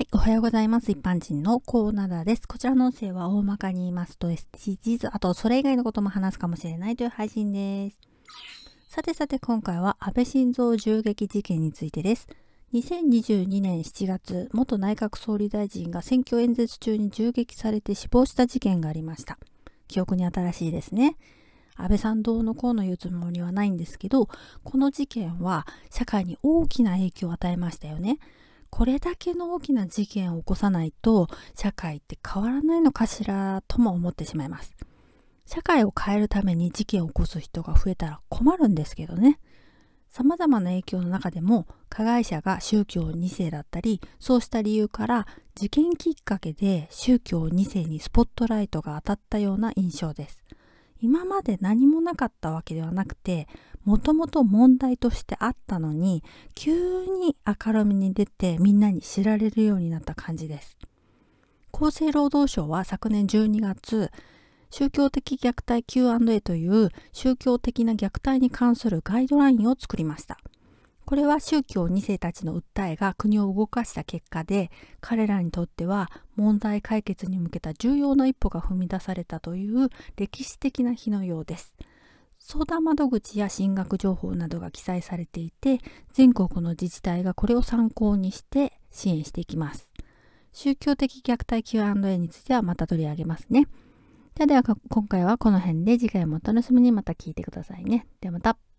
はい、おはようございます。一般人のコーナーです。こちらの音声は大まかに言いますと SDGs、あとそれ以外のことも話すかもしれないという配信です。さてさて今回は安倍晋三銃撃事件についてです。2022年7月、元内閣総理大臣が選挙演説中に銃撃されて死亡した事件がありました。記憶に新しいですね。安倍さんどうのこうの言うつもりはないんですけど、この事件は社会に大きな影響を与えましたよね。これだけの大きな事件を起こさないと社会って変わらないのかしらとも思ってしまいます。社会を変えるために事件を起こす人が増えたら困るんですけどね。様々な影響の中でも加害者が宗教2世だったりそうした理由から事件きっかけで宗教2世にスポットライトが当たったような印象です。今まで何もなかったわけではなくてもともと問題としてあったのに急に明るみに出てみんなに知られるようになった感じです。厚生労働省は昨年12月宗教的虐待 Q&A という宗教的な虐待に関するガイドラインを作りました。これは宗教2世たちの訴えが国を動かした結果で彼らにとっては問題解決に向けた重要な一歩が踏み出されたという歴史的な日のようです。相談窓口や進学情報などが記載されていて全国の自治体がこれを参考にして支援していきます。宗教的虐待 Q&A についてはまた取り上げますね。では今回はこの辺で次回もお楽しみに。また聞いてくださいね。ではまた。